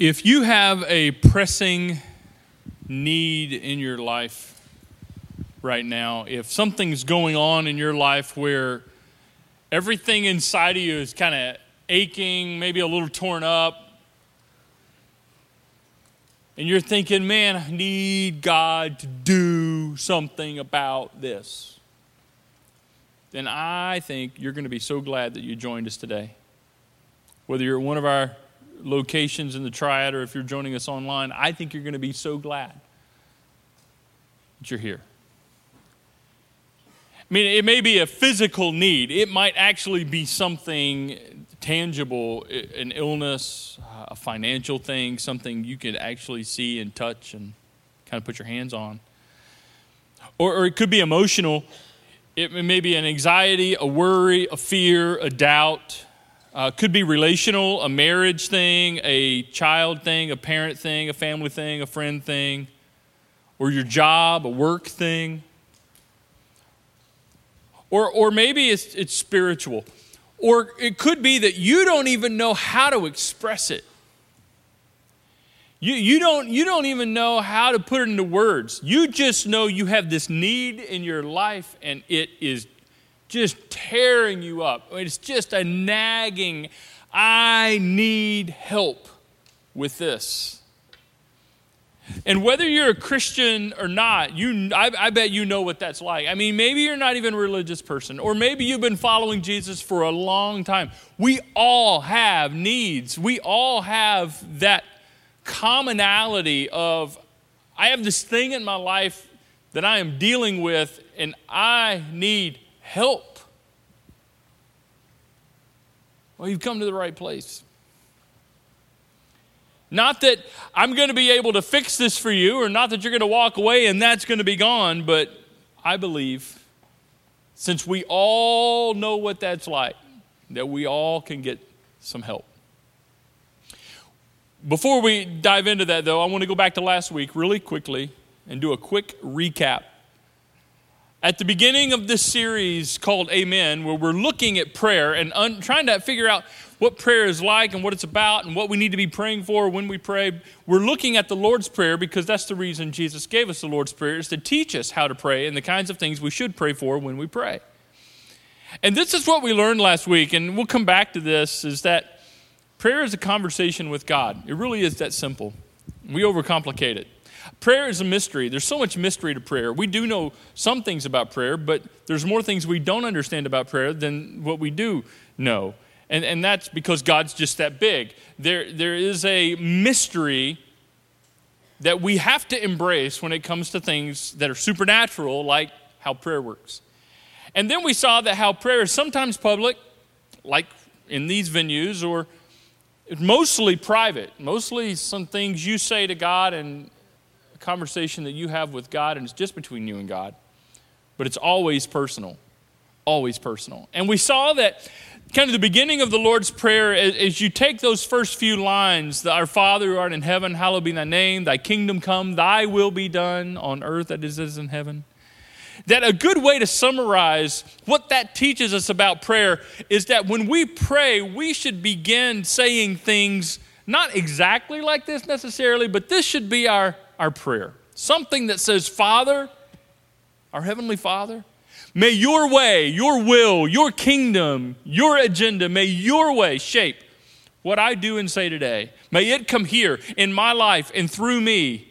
If you have a pressing need in your life right now, if something's going on in your life where everything inside of you is kind of aching, maybe a little torn up, and you're thinking, man, I need God to do something about this, then I think you're going to be so glad that you joined us today. Whether you're one of our locations in the triad or if you're joining us online, I think you're going to be so glad that you're here. I mean, it may be a physical need, it might actually be something tangible an illness, a financial thing, something you could actually see and touch and kind of put your hands on. Or, or it could be emotional. It may be an anxiety, a worry, a fear, a doubt, uh, could be relational, a marriage thing, a child thing, a parent thing, a family thing, a friend thing, or your job, a work thing. Or, or maybe it's, it's spiritual. Or it could be that you don't even know how to express it. You, you, don't, you don't even know how to put it into words. You just know you have this need in your life and it is just tearing you up. It's just a nagging, I need help with this. And whether you're a Christian or not, you, I, I, bet you know what that's like. I mean, maybe you're not even a religious person, or maybe you've been following Jesus for a long time. We all have needs. We all have that commonality of, I have this thing in my life that I am dealing with, and I need help. Well, you've come to the right place. Not that I'm going to be able to fix this for you, or not that you're going to walk away and that's going to be gone, but I believe, since we all know what that's like, that we all can get some help. Before we dive into that, though, I want to go back to last week really quickly and do a quick recap at the beginning of this series called Amen, where we're looking at prayer and un- trying to figure out what prayer is like and what it's about and what we need to be praying for when we pray, we're looking at the Lord's Prayer because that's the reason Jesus gave us the Lord's Prayer, is to teach us how to pray and the kinds of things we should pray for when we pray. And this is what we learned last week, and we'll come back to this, is that prayer is a conversation with God. It really is that simple. We overcomplicate it. Prayer is a mystery. There's so much mystery to prayer. We do know some things about prayer, but there's more things we don't understand about prayer than what we do know. And, and that's because God's just that big. There, there is a mystery that we have to embrace when it comes to things that are supernatural, like how prayer works. And then we saw that how prayer is sometimes public, like in these venues, or mostly private, mostly some things you say to God and conversation that you have with God, and it's just between you and God. But it's always personal. Always personal. And we saw that kind of the beginning of the Lord's Prayer, as you take those first few lines, Our Father who art in heaven, hallowed be thy name, thy kingdom come, thy will be done on earth as it is in heaven. That a good way to summarize what that teaches us about prayer is that when we pray, we should begin saying things not exactly like this necessarily, but this should be our our prayer. Something that says, Father, our Heavenly Father, may your way, your will, your kingdom, your agenda, may your way shape what I do and say today. May it come here in my life and through me.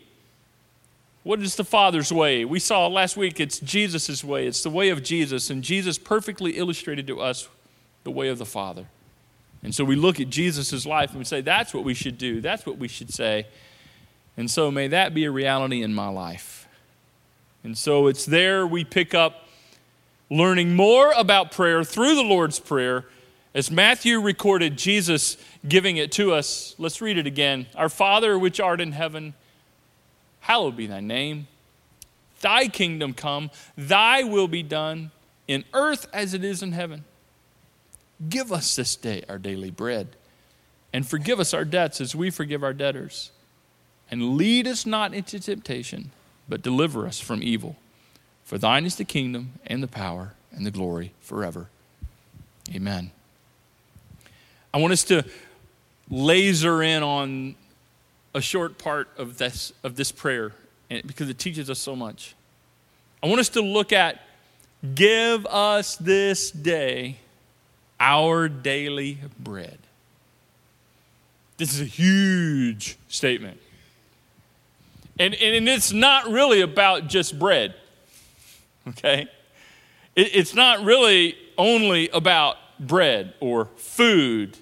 What is the Father's way? We saw last week it's Jesus' way. It's the way of Jesus, and Jesus perfectly illustrated to us the way of the Father. And so we look at Jesus' life and we say, that's what we should do. That's what we should say. And so may that be a reality in my life. And so it's there we pick up learning more about prayer through the Lord's Prayer. As Matthew recorded Jesus giving it to us, let's read it again. Our Father, which art in heaven, hallowed be thy name. Thy kingdom come, thy will be done in earth as it is in heaven. Give us this day our daily bread, and forgive us our debts as we forgive our debtors and lead us not into temptation, but deliver us from evil. For thine is the kingdom and the power and the glory forever. Amen. I want us to laser in on a short part of this, of this prayer eh, because it teaches us so much. I want us to look at give us this day our daily bread. This is a huge statement. And, and it's not really about just bread, okay? It, it's not really only about bread or food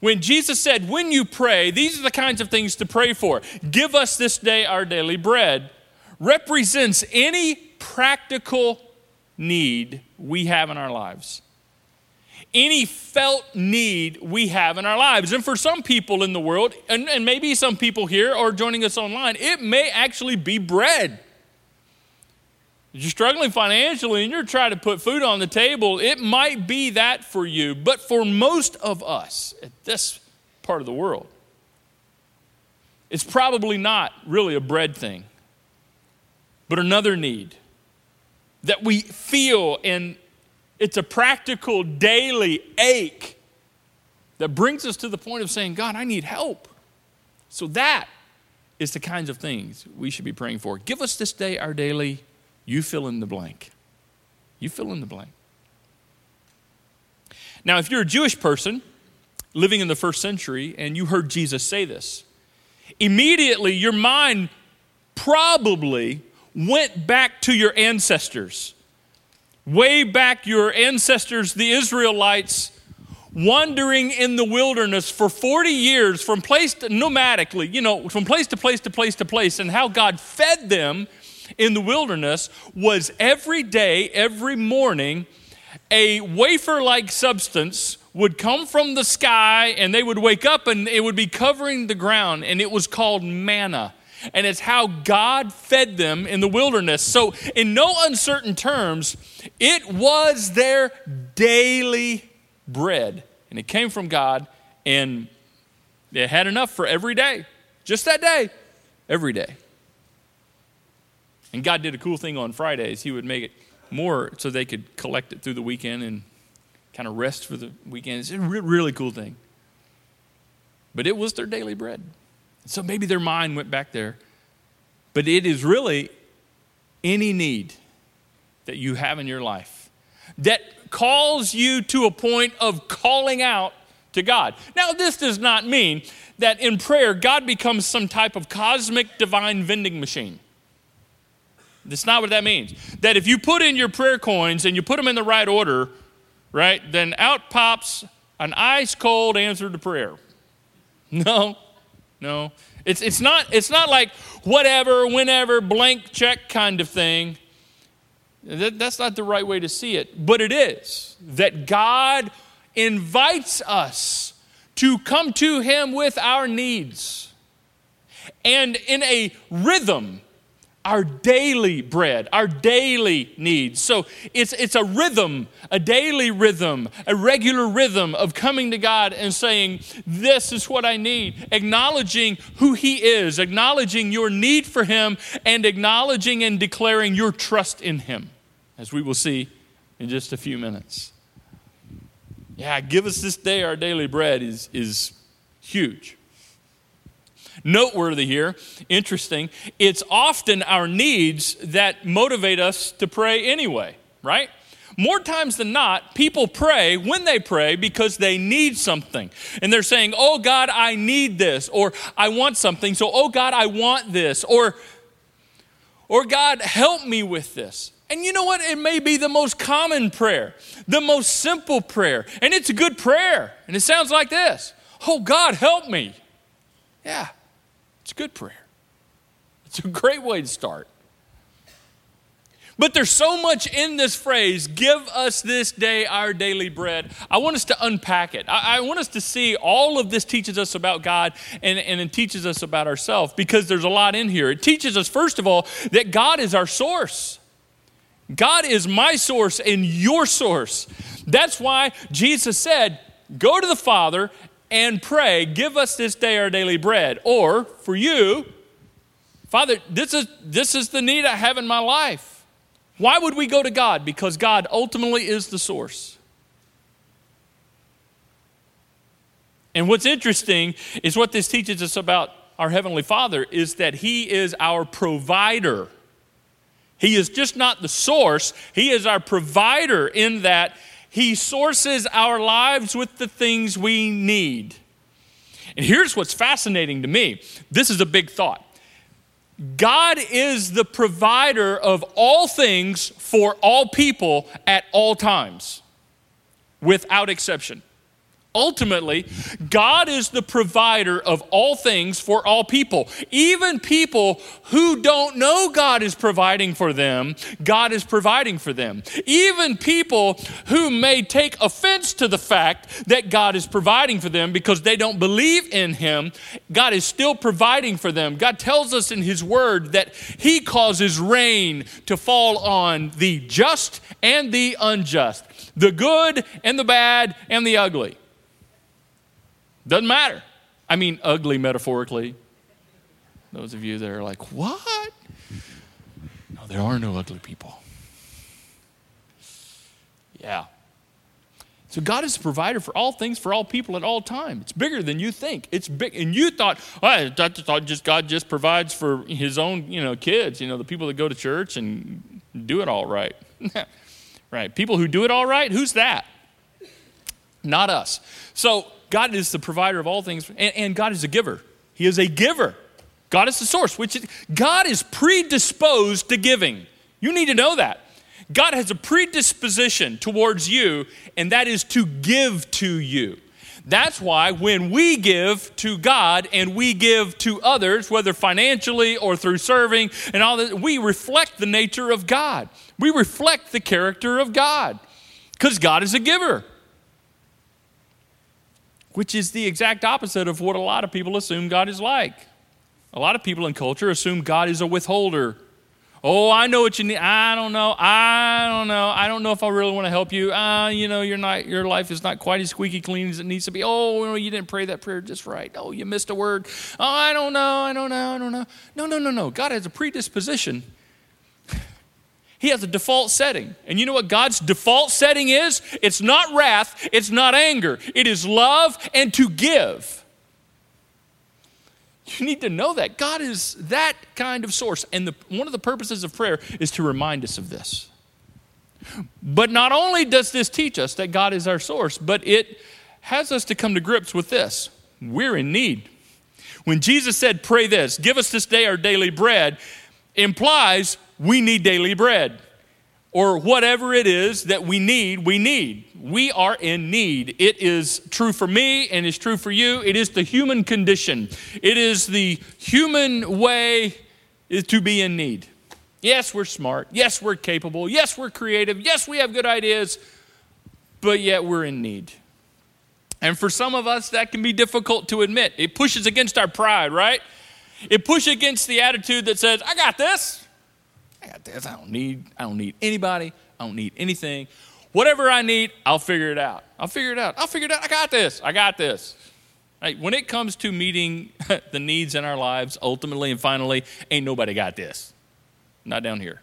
when Jesus said, When you pray, these are the kinds of things to pray for. Give us this day our daily bread, represents any practical need we have in our lives. Any felt need we have in our lives. And for some people in the world, and, and maybe some people here are joining us online, it may actually be bread. If you're struggling financially and you're trying to put food on the table, it might be that for you. But for most of us at this part of the world, it's probably not really a bread thing, but another need that we feel, and it's a practical daily ache that brings us to the point of saying, God, I need help. So that is the kinds of things we should be praying for. Give us this day our daily you fill in the blank. You fill in the blank. Now, if you're a Jewish person living in the first century and you heard Jesus say this, immediately your mind probably went back to your ancestors. Way back, your ancestors, the Israelites, wandering in the wilderness for 40 years from place to nomadically, you know, from place to place to place to place, and how God fed them in the wilderness was every day, every morning, a wafer like substance would come from the sky and they would wake up and it would be covering the ground, and it was called manna. And it's how God fed them in the wilderness. So, in no uncertain terms, it was their daily bread. And it came from God, and they had enough for every day. Just that day, every day. And God did a cool thing on Fridays. He would make it more so they could collect it through the weekend and kind of rest for the weekend. It's a really cool thing. But it was their daily bread. So maybe their mind went back there. But it is really any need that you have in your life that calls you to a point of calling out to God. Now, this does not mean that in prayer, God becomes some type of cosmic divine vending machine. That's not what that means. That if you put in your prayer coins and you put them in the right order, right, then out pops an ice cold answer to prayer. No, no. It's, it's, not, it's not like whatever, whenever, blank check kind of thing. That, that's not the right way to see it. But it is that God invites us to come to Him with our needs. And in a rhythm our daily bread, our daily needs. So it's, it's a rhythm, a daily rhythm, a regular rhythm of coming to God and saying, This is what I need, acknowledging who He is, acknowledging your need for Him, and acknowledging and declaring your trust in Him, as we will see in just a few minutes. Yeah, give us this day our daily bread is, is huge noteworthy here, interesting. It's often our needs that motivate us to pray anyway, right? More times than not, people pray when they pray because they need something. And they're saying, Oh God, I need this, or I want something, so oh God, I want this, or, or God, help me with this. And you know what? It may be the most common prayer, the most simple prayer, and it's a good prayer. And it sounds like this Oh God, help me. Yeah, it's a good prayer. It's a great way to start. But there's so much in this phrase, give us this day our daily bread. I want us to unpack it. I, I, want us to see all of this teaches us about God and, and it teaches us about ourselves because there's a lot in here. It teaches us, first of all, that God is our source. God is my source and your source. That's why Jesus said, Go to the Father and pray, Give us this day our daily bread. Or for you, Father, this is, this is the need I have in my life. Why would we go to God? Because God ultimately is the source. And what's interesting is what this teaches us about our Heavenly Father is that He is our provider. He is just not the source, He is our provider in that He sources our lives with the things we need. And here's what's fascinating to me this is a big thought. God is the provider of all things for all people at all times, without exception. Ultimately, God is the provider of all things for all people. Even people who don't know God is providing for them, God is providing for them. Even people who may take offense to the fact that God is providing for them because they don't believe in Him, God is still providing for them. God tells us in His Word that He causes rain to fall on the just and the unjust, the good and the bad and the ugly. Doesn't matter. I mean, ugly metaphorically. Those of you that are like, what? No, there are no ugly people. Yeah. So God is a provider for all things for all people at all time. It's bigger than you think. It's big, and you thought, oh, I thought just God just provides for His own, you know, kids. You know, the people that go to church and do it all right. right? People who do it all right. Who's that? Not us. So God is the provider of all things, and, and God is a giver. He is a giver. God is the source, which is, God is predisposed to giving. You need to know that. God has a predisposition towards you, and that is to give to you. That's why when we give to God and we give to others, whether financially or through serving and all that, we reflect the nature of God. We reflect the character of God because God is a giver which is the exact opposite of what a lot of people assume God is like. A lot of people in culture assume God is a withholder. Oh, I know what you need. I don't know. I don't know. I don't know if I really want to help you. Uh, you know, you're not, your life is not quite as squeaky clean as it needs to be. Oh, you didn't pray that prayer just right. Oh, you missed a word. Oh, I don't know. I don't know. I don't know. No, no, no, no. God has a predisposition he has a default setting. And you know what God's default setting is? It's not wrath, it's not anger, it is love and to give. You need to know that. God is that kind of source. And the, one of the purposes of prayer is to remind us of this. But not only does this teach us that God is our source, but it has us to come to grips with this we're in need. When Jesus said, Pray this, give us this day our daily bread, implies we need daily bread. Or whatever it is that we need, we need. We are in need. It is true for me and it's true for you. It is the human condition, it is the human way to be in need. Yes, we're smart. Yes, we're capable. Yes, we're creative. Yes, we have good ideas, but yet we're in need. And for some of us, that can be difficult to admit. It pushes against our pride, right? It pushes against the attitude that says, I got this. I got this. I don't need, I don't need anybody. I don't need anything. Whatever I need, I'll figure it out. I'll figure it out. I'll figure it out. I got this. I got this. Right? When it comes to meeting the needs in our lives, ultimately and finally, ain't nobody got this. Not down here.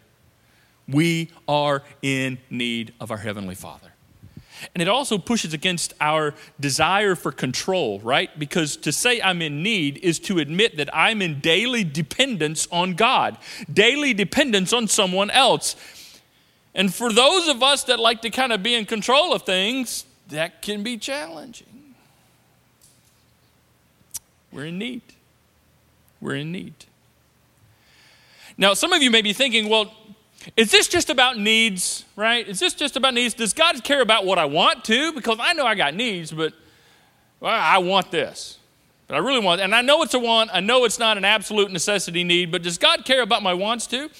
We are in need of our Heavenly Father. And it also pushes against our desire for control, right? Because to say I'm in need is to admit that I'm in daily dependence on God, daily dependence on someone else. And for those of us that like to kind of be in control of things, that can be challenging. We're in need. We're in need. Now, some of you may be thinking, well, is this just about needs, right? Is this just about needs? Does God care about what I want to? Because I know I got needs, but well, I want this. But I really want, and I know it's a want. I know it's not an absolute necessity need, but does God care about my wants too?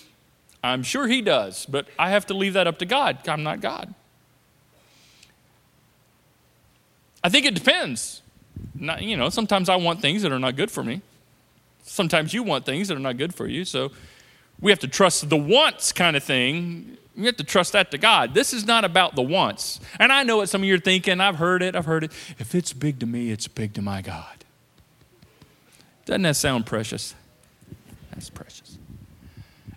I'm sure He does, but I have to leave that up to God. I'm not God. I think it depends. Not, you know, sometimes I want things that are not good for me. Sometimes you want things that are not good for you. So we have to trust the wants kind of thing. You have to trust that to God. This is not about the wants. And I know what some of you are thinking. I've heard it. I've heard it. If it's big to me, it's big to my God. Doesn't that sound precious? That's precious.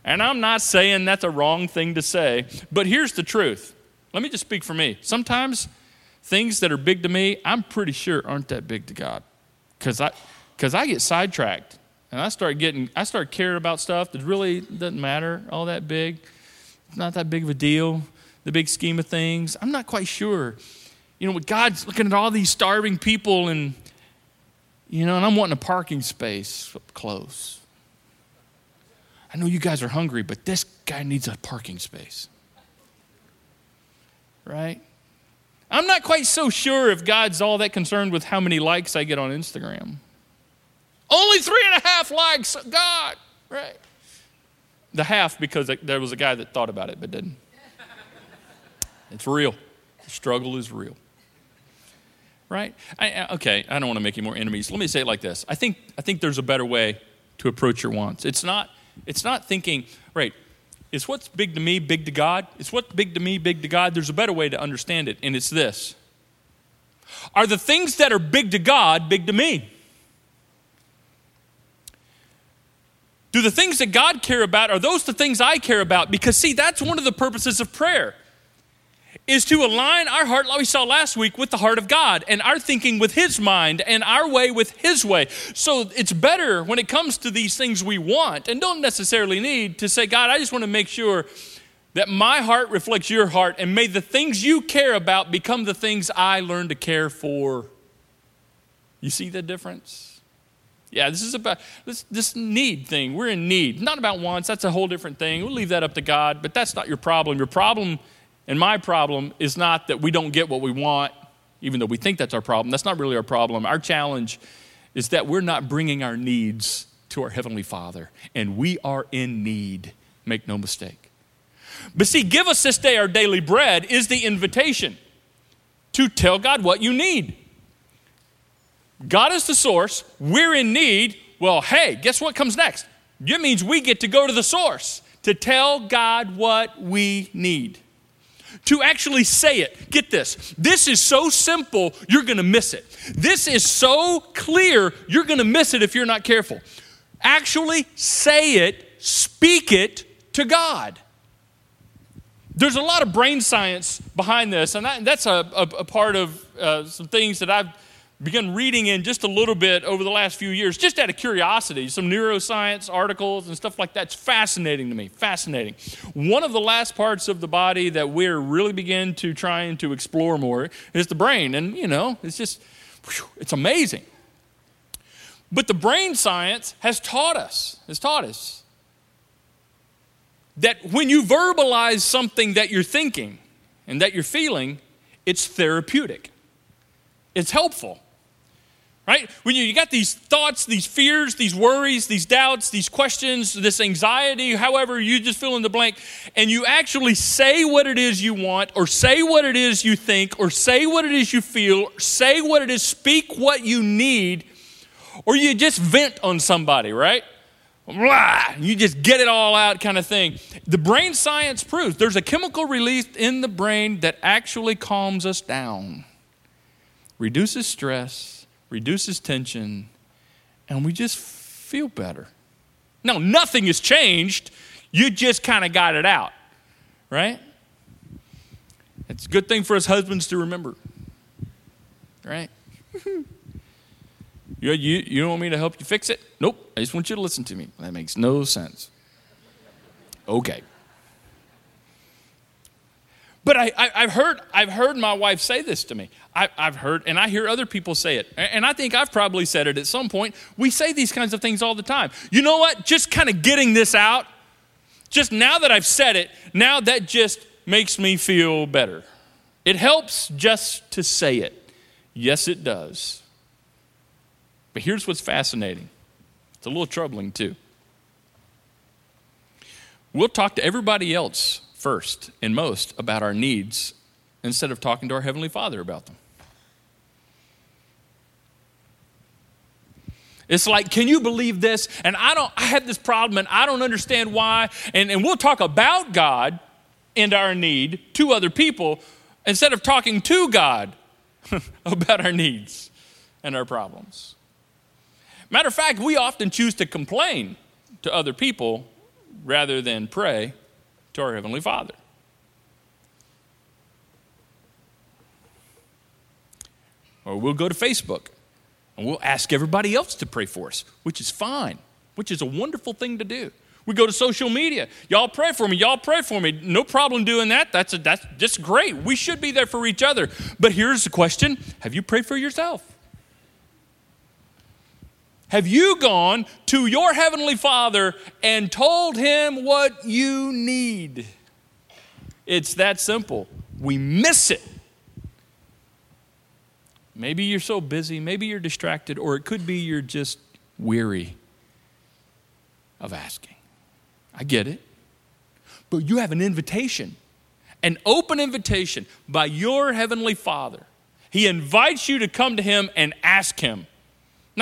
And I'm not saying that's a wrong thing to say, but here's the truth. Let me just speak for me. Sometimes, things that are big to me, I'm pretty sure aren't that big to God. Because I, cause I get sidetracked and I start getting, I start caring about stuff that really doesn't matter all that big. It's not that big of a deal, the big scheme of things. I'm not quite sure. You know, God's looking at all these starving people and, you know, and I'm wanting a parking space up close. I know you guys are hungry, but this guy needs a parking space. Right? I'm not quite so sure if God's all that concerned with how many likes I get on Instagram. Only three and a half likes, God, right? The half because there was a guy that thought about it but didn't. It's real. The struggle is real. Right? I, okay, I don't want to make you more enemies. Let me say it like this. I think, I think there's a better way to approach your wants. It's not, it's not thinking, right, is what's big to me big to God? Is what's big to me big to God? There's a better way to understand it, and it's this Are the things that are big to God big to me? Do the things that God care about, are those the things I care about? Because, see, that's one of the purposes of prayer is to align our heart, like we saw last week, with the heart of God and our thinking with His mind and our way with His way. So it's better when it comes to these things we want and don't necessarily need to say, God, I just want to make sure that my heart reflects your heart and may the things you care about become the things I learn to care for. You see the difference? Yeah, this is about this, this need thing. We're in need. Not about wants, that's a whole different thing. We'll leave that up to God, but that's not your problem. Your problem and my problem is not that we don't get what we want, even though we think that's our problem. That's not really our problem. Our challenge is that we're not bringing our needs to our Heavenly Father, and we are in need. Make no mistake. But see, give us this day our daily bread is the invitation to tell God what you need. God is the source, we're in need. Well, hey, guess what comes next? It means we get to go to the source to tell God what we need to actually say it. Get this. This is so simple, you're going to miss it. This is so clear, you're going to miss it if you're not careful. Actually say it, speak it to God. There's a lot of brain science behind this, and that, that's a, a, a, part of uh, some things that I've begun reading in just a little bit over the last few years, just out of curiosity, some neuroscience articles and stuff like that. It's fascinating to me, fascinating. One of the last parts of the body that we're really begin to trying to explore more is the brain. And, you know, it's just, it's amazing. But the brain science has taught us, has taught us that when you verbalize something that you're thinking and that you're feeling, it's therapeutic. It's helpful right? When you, you got these thoughts, these fears, these worries, these doubts, these questions, this anxiety, however you just fill in the blank, and you actually say what it is you want, or say what it is you think, or say what it is you feel, say what it is, speak what you need, or you just vent on somebody, right? Blah, you just get it all out kind of thing. The brain science proves there's a chemical release in the brain that actually calms us down, reduces stress, reduces tension, and we just feel better. Now, nothing has changed. You just kind of got it out, right? It's a good thing for us husbands to remember, right? you, you, you don't want me to help you fix it? Nope. I just want you to listen to me. That makes no sense. Okay. But I, I, have heard, I've heard my wife say this to me. I, I've heard, and I hear other people say it. And I think I've probably said it at some point. We say these kinds of things all the time. You know what? Just kind of getting this out, just now that I've said it, now that just makes me feel better. It helps just to say it. Yes, it does. But here's what's fascinating it's a little troubling too. We'll talk to everybody else first and most about our needs instead of talking to our Heavenly Father about them. It's like, can you believe this? And I don't, I have this problem and I don't understand why. And, and we'll talk about God and our need to other people instead of talking to God about our needs and our problems. Matter of fact, we often choose to complain to other people rather than pray to our Heavenly Father. or we'll go to Facebook and we'll ask everybody else to pray for us, which is fine, which is a wonderful thing to do. We go to social media. Y'all pray for me. Y'all pray for me. No problem doing that. That's, a, that's just great. We should be there for each other. But here's the question Have you prayed for yourself? Have you gone to your Heavenly Father and told Him what you need? It's that simple. We miss it. Maybe you're so busy, maybe you're distracted, or it could be you're just weary of asking. I get it. But you have an invitation, an open invitation by your Heavenly Father. He invites you to come to Him and ask Him.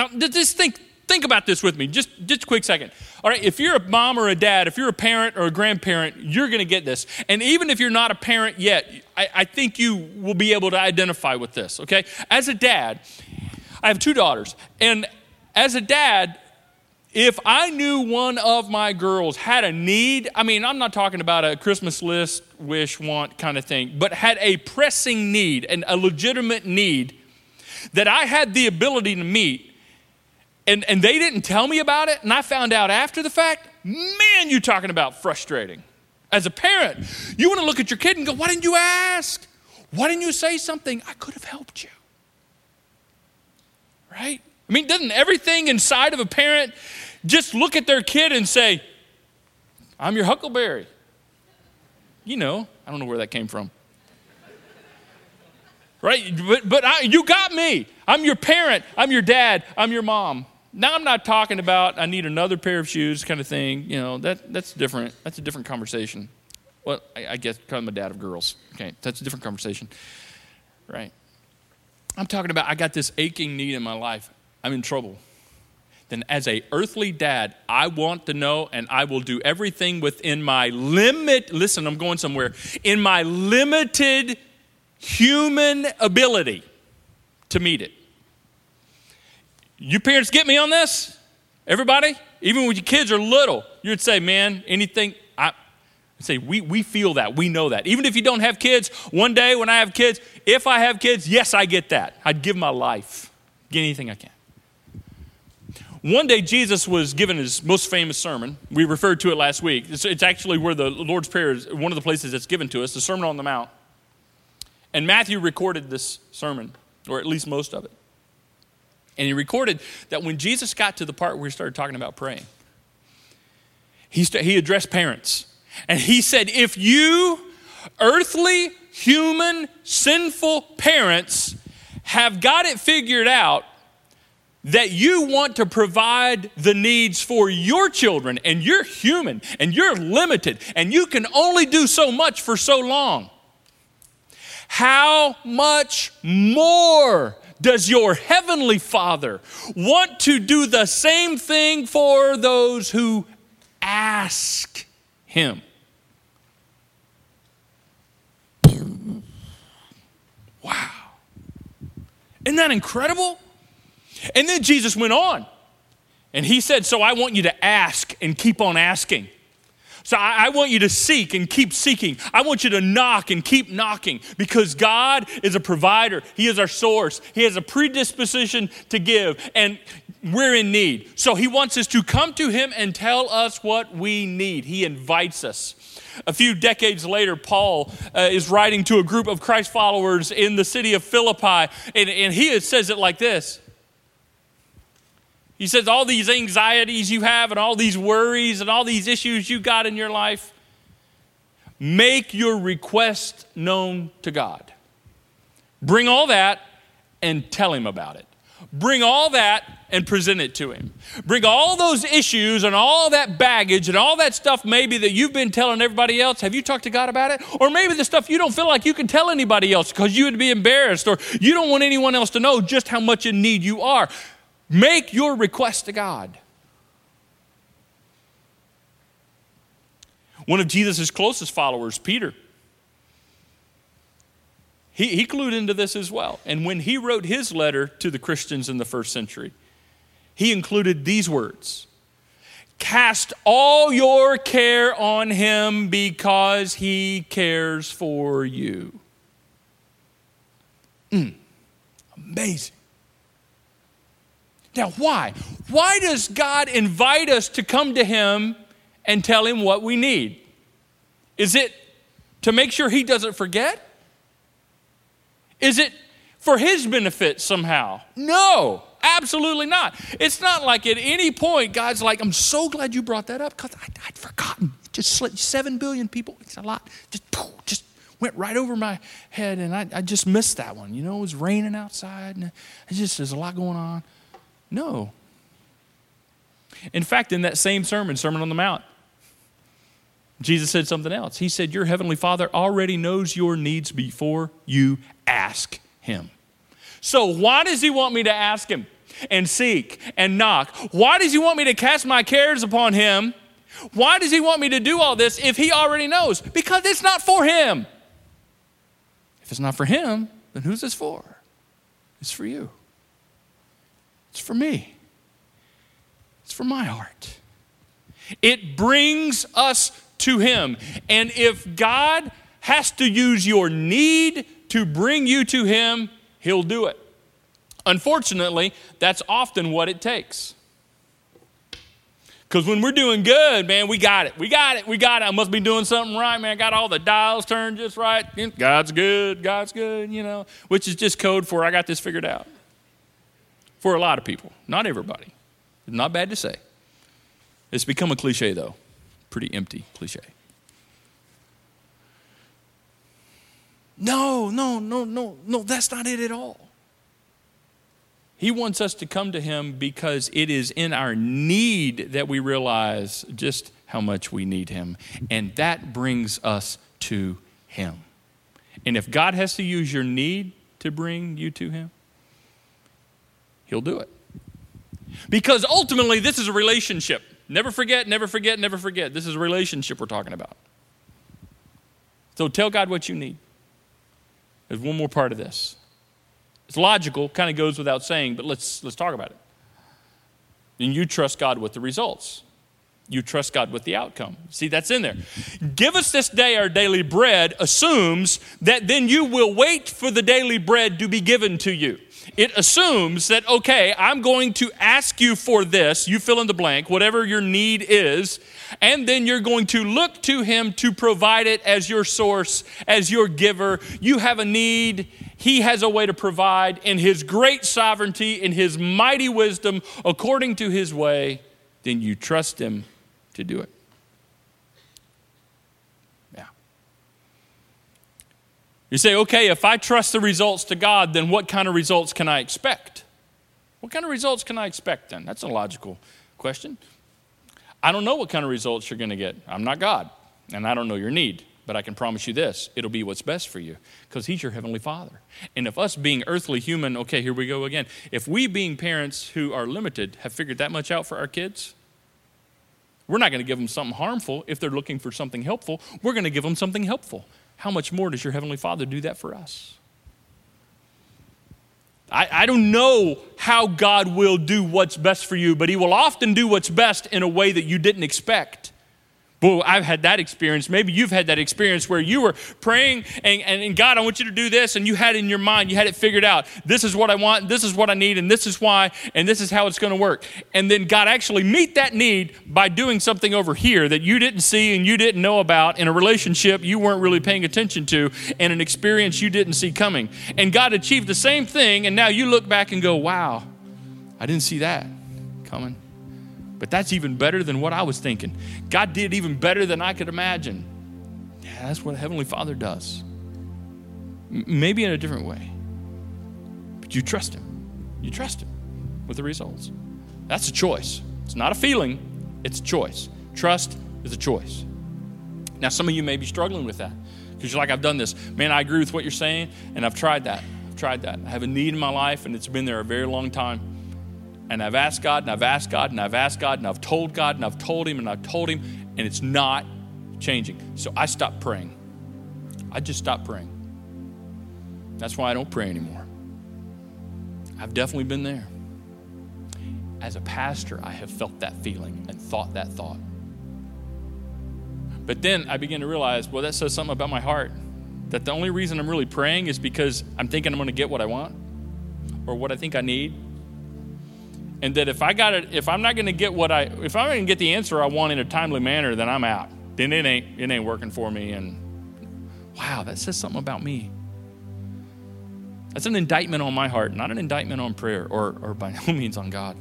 Now, just think, think about this with me, just, just a quick second. All right, if you're a mom or a dad, if you're a parent or a grandparent, you're going to get this. And even if you're not a parent yet, I, I think you will be able to identify with this, okay? As a dad, I have two daughters. And as a dad, if I knew one of my girls had a need, I mean, I'm not talking about a Christmas list, wish, want kind of thing, but had a pressing need and a legitimate need that I had the ability to meet, and, and they didn't tell me about it, and I found out after the fact, man, you're talking about frustrating. As a parent, you want to look at your kid and go, why didn't you ask? Why didn't you say something? I could have helped you. Right? I mean, doesn't everything inside of a parent just look at their kid and say, I'm your huckleberry? You know, I don't know where that came from. Right? But, but I, you got me. I'm your parent. I'm your dad. I'm your mom. Now I'm not talking about I need another pair of shoes kind of thing. You know, that, that's different. That's a different conversation. Well, I, I guess because I'm a dad of girls. Okay, that's a different conversation. Right? I'm talking about I got this aching need in my life. I'm in trouble, then as a earthly dad, I want to know and I will do everything within my limit. Listen, I'm going somewhere. In my limited human ability to meet it. You parents get me on this? Everybody? Even when your kids are little, you'd say, man, anything, I say, we, we feel that. We know that. Even if you don't have kids, one day when I have kids, if I have kids, yes, I get that. I'd give my life, get anything I can. One day, Jesus was given his most famous sermon. We referred to it last week. It's, it's, actually where the Lord's Prayer is one of the places that's given to us, the Sermon on the Mount. And Matthew recorded this sermon, or at least most of it. And he recorded that when Jesus got to the part where he started talking about praying, he, st- he addressed parents. And he said, If you, earthly, human, sinful parents, have got it figured out, that you want to provide the needs for your children, and you're human and you're limited, and you can only do so much for so long. How much more does your heavenly Father want to do the same thing for those who ask Him? Wow. Isn't that incredible? And then Jesus went on and he said, So I want you to ask and keep on asking. So I, I, want you to seek and keep seeking. I want you to knock and keep knocking because God is a provider. He is our source. He has a predisposition to give, and we're in need. So He wants us to come to Him and tell us what we need. He invites us. A few decades later, Paul uh, is writing to a group of Christ followers in the city of Philippi, and, and he says it like this he says, All these anxieties you have, and all these worries, and all these issues you got in your life, make your request known to God. Bring all that and tell Him about it. Bring all that and present it to Him. Bring all those issues and all that baggage and all that stuff, maybe that you've been telling everybody else. Have you talked to God about it? Or maybe the stuff you don't feel like you can tell anybody else because you would be embarrassed or you don't want anyone else to know just how much in need you are. Make your request to God. One of Jesus' closest followers, Peter, he, he clued into this as well. And when he wrote his letter to the Christians in the first century, he included these words Cast all your care on him because he cares for you. Mm. Amazing. Now, why? Why does God invite us to come to Him and tell Him what we need? Is it to make sure He doesn't forget? Is it for His benefit somehow? No, absolutely not. It's not like at any point God's like, I'm so glad you brought that up because I'd forgotten. Just slipped seven billion people. It's a lot. Just, just went right over my head, and I, I just missed that one. You know, it was raining outside, and it just there's a lot going on. No. In fact, in that same sermon, Sermon on the Mount, Jesus said something else. He said, Your heavenly Father already knows your needs before you ask Him. So, why does He want me to ask Him and seek and knock? Why does He want me to cast my cares upon Him? Why does He want me to do all this if He already knows? Because it's not for Him. If it's not for Him, then who's this for? It's for you. It's for me. It's for my heart. It brings us to Him. And if God has to use your need to bring you to Him, He'll do it. Unfortunately, that's often what it takes. Because when we're doing good, man, we got it. We got it. We got it. I must be doing something right, man. I got all the dials turned just right. God's good. God's good, you know, which is just code for I got this figured out. For a lot of people, not everybody. Not bad to say. It's become a cliche, though. Pretty empty cliche. No, no, no, no, no, that's not it at all. He wants us to come to Him because it is in our need that we realize just how much we need Him. And that brings us to Him. And if God has to use your need to bring you to Him, He'll do it. Because ultimately, this is a relationship. Never forget, never forget, never forget. This is a relationship we're talking about. So tell God what you need. There's one more part of this. It's logical, kind of goes without saying, but let's, let's talk about it. And you trust God with the results. You trust God with the outcome. See, that's in there. Give us this day our daily bread assumes that then you will wait for the daily bread to be given to you. It assumes that, okay, I'm going to ask you for this, you fill in the blank, whatever your need is, and then you're going to look to Him to provide it as your source, as your giver. You have a need, he has a way to provide in His great sovereignty, in His mighty wisdom, according to His way, then you trust Him to do it. You say, okay, if I trust the results to God, then what kind of results can I expect? What kind of results can I expect then? That's a logical question. I don't know what kind of results you're going to get. I'm not God, and I don't know your need. But I can promise you this it'll be what's best for you because He's your Heavenly Father. And if us being earthly human, okay, here we go again. If we being parents who are limited have figured that much out for our kids, we're not going to give them something harmful if they're looking for something helpful. We're going to give them something helpful. How much more does your Heavenly Father do that for us? I, I, don't know how God will do what's best for you, but He will often do what's best in a way that you didn't expect. Boy, I've had that experience. Maybe you've had that experience where you were praying and, and, and, God, I want you to do this, and you had it in your mind, you had it figured out. This is what I want, this is what I need, and this is why, and this is how it's going to work. And then God actually meet that need by doing something over here that you didn't see and you didn't know about in a relationship you weren't really paying attention to and an experience you didn't see coming. And God achieved the same thing, and now you look back and go, wow, I didn't see that coming. But that's even better than what I was thinking. God did even better than I could imagine. Yeah, that's what a Heavenly Father does. M- maybe in a different way. But you trust Him. You trust Him with the results. That's a choice. It's not a feeling, it's a choice. Trust is a choice. Now, some of you may be struggling with that because you're like, I've done this. Man, I agree with what you're saying, and I've tried that. I've tried that. I have a need in my life, and it's been there a very long time. And I've asked God and I've asked God and I've asked God and I've told God and I've told Him and I've told Him, and it's not changing. So I stopped praying. I just stopped praying. That's why I don't pray anymore. I've definitely been there. As a pastor, I have felt that feeling and thought that thought. But then I began to realize, well, that says something about my heart. That the only reason I'm really praying is because I'm thinking I'm going to get what I want or what I think I need. And that if I got it, if I'm not going to get what I, if I'm going to get the answer I want in a timely manner, then I'm out. Then it ain't, it ain't working for me. And wow, that says something about me. That's an indictment on my heart, not an indictment on prayer or, or by no means on God.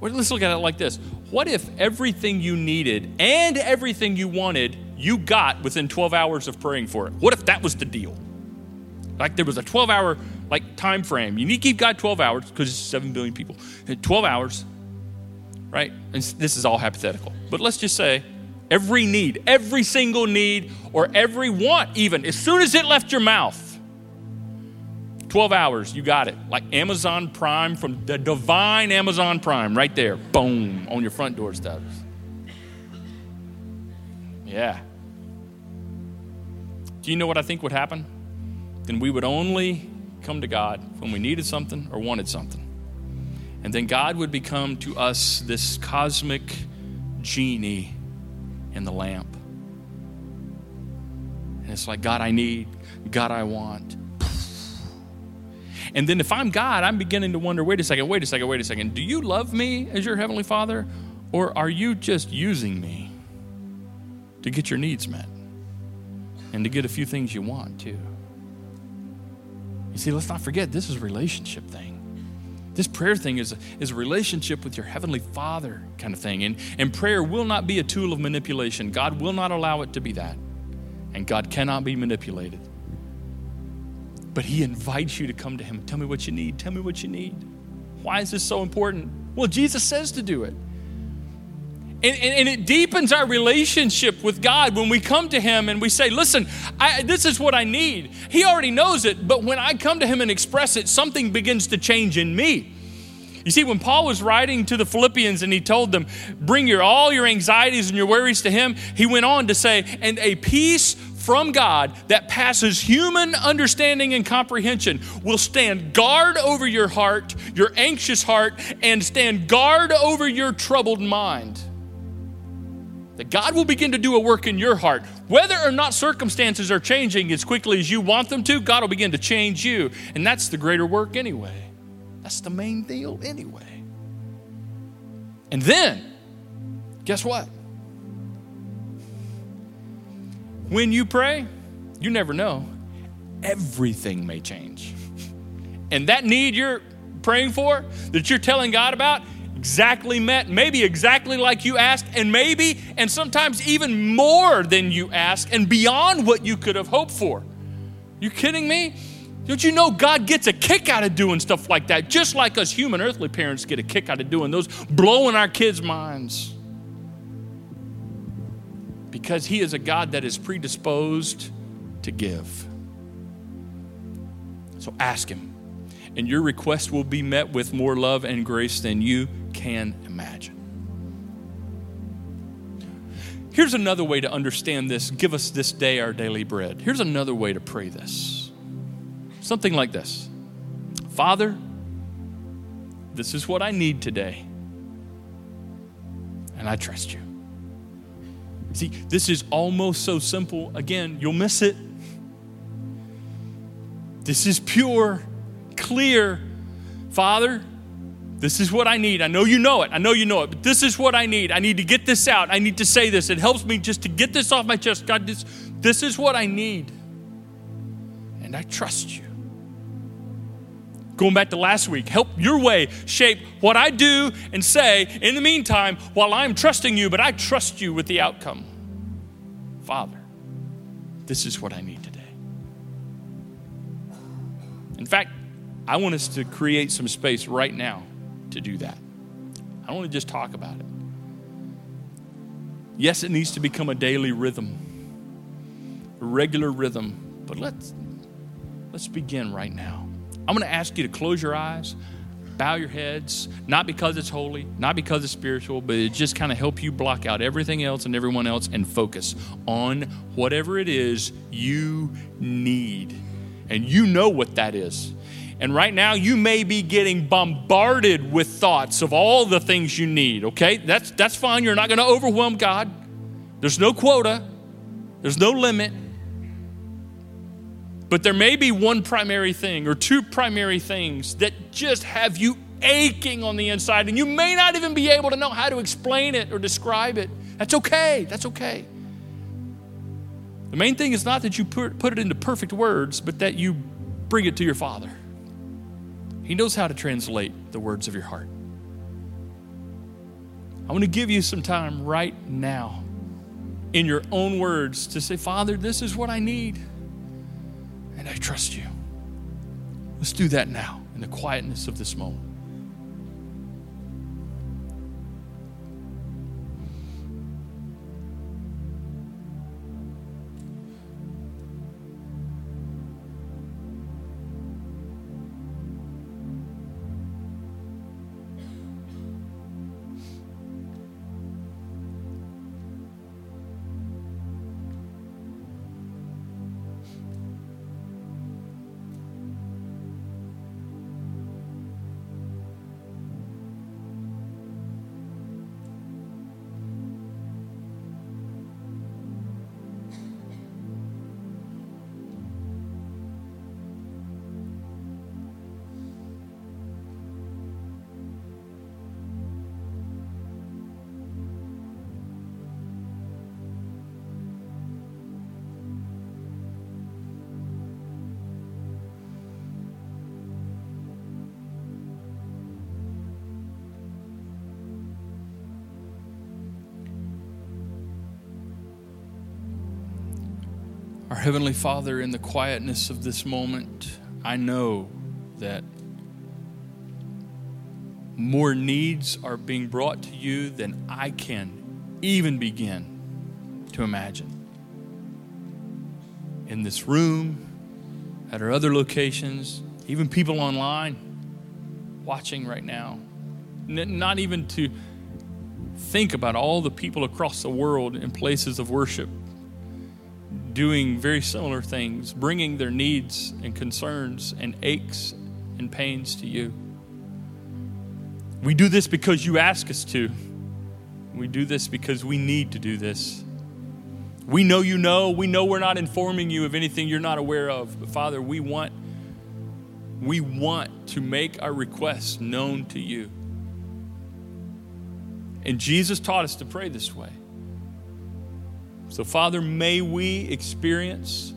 Or let's look at it like this What if everything you needed and everything you wanted you got within 12 hours of praying for it? What if that was the deal? Like there was a 12 hour like time frame. You need to keep God 12 hours because it's 7 billion people. 12 hours, right? And this is all hypothetical. But let's just say every need, every single need, or every want, even as soon as it left your mouth, 12 hours, you got it. Like Amazon Prime from the divine Amazon Prime, right there. Boom, on your front door steps. Yeah. Do you know what I think would happen? Then we would only come to God when we needed something or wanted something. And then God would become to us this cosmic genie in the lamp. And it's like, God, I need, God, I want. And then if I'm God, I'm beginning to wonder wait a second, wait a second, wait a second. Do you love me as your Heavenly Father? Or are you just using me to get your needs met and to get a few things you want too? You see, let's not forget this is a relationship thing. This prayer thing is a, is a relationship with your Heavenly Father kind of thing. And, and prayer will not be a tool of manipulation. God will not allow it to be that. And God cannot be manipulated. But He invites you to come to Him. Tell me what you need. Tell me what you need. Why is this so important? Well, Jesus says to do it. And, and, and, it deepens our relationship with God when we come to Him and we say, Listen, I, this is what I need. He already knows it, but when I come to Him and express it, something begins to change in me. You see, when Paul was writing to the Philippians and he told them, Bring your, all your anxieties and your worries to Him, he went on to say, And a peace from God that passes human understanding and comprehension will stand guard over your heart, your anxious heart, and stand guard over your troubled mind. That God will begin to do a work in your heart. Whether or not circumstances are changing as quickly as you want them to, God will begin to change you. And that's the greater work anyway. That's the main deal anyway. And then, guess what? When you pray, you never know, everything may change. And that need you're praying for, that you're telling God about, exactly met, maybe exactly like you asked, and maybe, and sometimes even more than you asked, and beyond what you could have hoped for. You kidding me? Don't you know God gets a kick out of doing stuff like that, just like us human earthly parents get a kick out of doing those, blowing our kids' minds because He is a God that is predisposed to give. So ask Him, and your request will be met with more love and grace than you can imagine. Here's another way to understand this give us this day our daily bread. Here's another way to pray this something like this Father, this is what I need today, and I trust you. See, this is almost so simple. Again, you'll miss it. This is pure, clear. Father, this is what I need. I know you know it. I know you know it, but this is what I need. I need to get this out. I need to say this. It helps me just to get this off my chest. God, this, this is what I need. And I trust you. Going back to last week, help your way shape what I do and say in the meantime while I'm trusting you, but I trust you with the outcome. Father, this is what I need today. In fact, I want us to create some space right now to do that. I don't want to just talk about it. Yes, it needs to become a daily rhythm, a regular rhythm, but let's let's begin right now. I'm going to ask you to close your eyes, bow your heads, not because it's holy, not because it's spiritual, but it just kind of help you block out everything else and everyone else and focus on whatever it is you need. And you know what that is. And right now, you may be getting bombarded with thoughts of all the things you need, okay? That's, that's fine. You're not going to overwhelm God. There's no quota, there's no limit. But there may be one primary thing or two primary things that just have you aching on the inside, and you may not even be able to know how to explain it or describe it. That's okay. That's okay. The main thing is not that you put, put it into perfect words, but that you bring it to your Father. He knows how to translate the words of your heart. I want to give you some time right now in your own words to say, Father, this is what I need, and I trust you. Let's do that now in the quietness of this moment. Our Heavenly Father, in the quietness of this moment, I know that more needs are being brought to you than I can even begin to imagine. In this room, at our other locations, even people online watching right now, not even to think about all the people across the world in places of worship doing very similar things, bringing their needs and concerns and aches and pains to you. We do this because you ask us to. We do this because we need to do this. We know you know. We know we're not informing you of anything you're not aware of. But Father, we want we want to make our requests known to you. And Jesus taught us to pray this way. So, Father, may we experience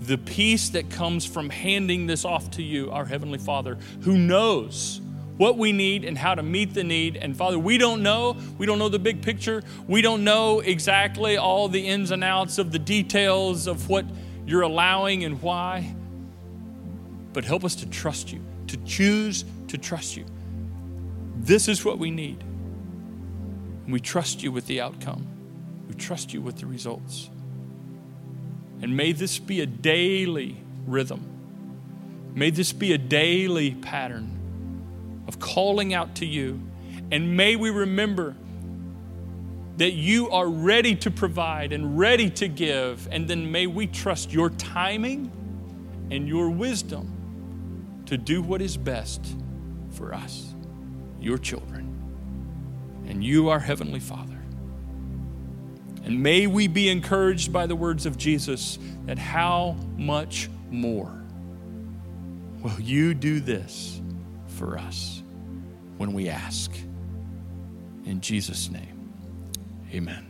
the peace that comes from handing this off to you, our Heavenly Father, who knows what we need and how to meet the need. And Father, we don't know. We don't know the big picture. We don't know exactly all the ins and outs of the details of what you're allowing and why. But help us to trust you, to choose to trust you. This is what we need. And we trust you with the outcome trust you with the results. And may this be a daily rhythm. May this be a daily pattern of calling out to you. And may we remember that you are ready to provide and ready to give. And then may we trust your timing and your wisdom to do what is best for us, your children, and you, our Heavenly Father. And may we be encouraged by the words of Jesus that how much more will you do this for us when we ask? In Jesus' name, amen.